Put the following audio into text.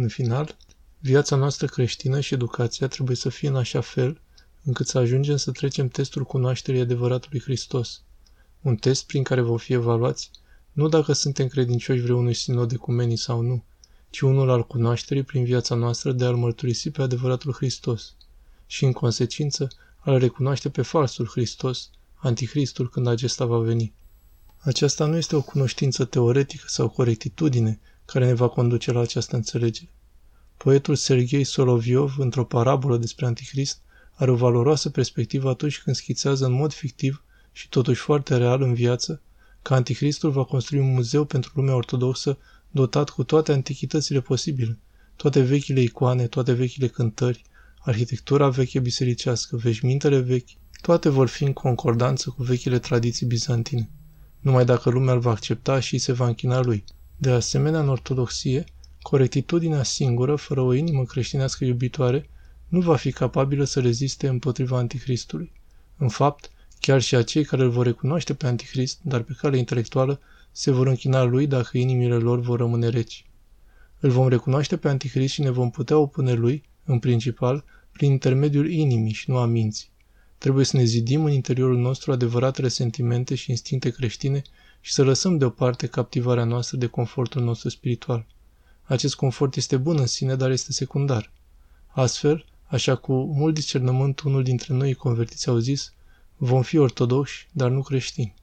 În final, viața noastră creștină și educația trebuie să fie în așa fel încât să ajungem să trecem testul cunoașterii adevăratului Hristos. Un test prin care vom fi evaluați nu dacă suntem credincioși vreunui sinod ecumenii sau nu, ci unul al cunoașterii prin viața noastră de a-L mărturisi pe adevăratul Hristos și, în consecință, a-L recunoaște pe falsul Hristos, Anticristul, când acesta va veni. Aceasta nu este o cunoștință teoretică sau corectitudine care ne va conduce la această înțelegere. Poetul Sergei Soloviov, într-o parabolă despre Antichrist, are o valoroasă perspectivă atunci când schițează în mod fictiv și totuși foarte real în viață că Anticristul va construi un muzeu pentru lumea ortodoxă dotat cu toate antichitățile posibile, toate vechile icoane, toate vechile cântări, arhitectura veche bisericească, veșmintele vechi, toate vor fi în concordanță cu vechile tradiții bizantine, numai dacă lumea îl va accepta și se va închina lui. De asemenea, în ortodoxie, corectitudinea singură, fără o inimă creștinească iubitoare, nu va fi capabilă să reziste împotriva Antichristului. În fapt, chiar și acei care îl vor recunoaște pe Antichrist, dar pe cale intelectuală, se vor închina lui dacă inimile lor vor rămâne reci. Îl vom recunoaște pe Antichrist și ne vom putea opune lui, în principal, prin intermediul inimii și nu a minții. Trebuie să ne zidim în interiorul nostru adevăratele sentimente și instincte creștine și să lăsăm deoparte captivarea noastră de confortul nostru spiritual. Acest confort este bun în sine, dar este secundar. Astfel, așa cu mult discernământ unul dintre noi convertiți au zis, vom fi ortodoxi, dar nu creștini.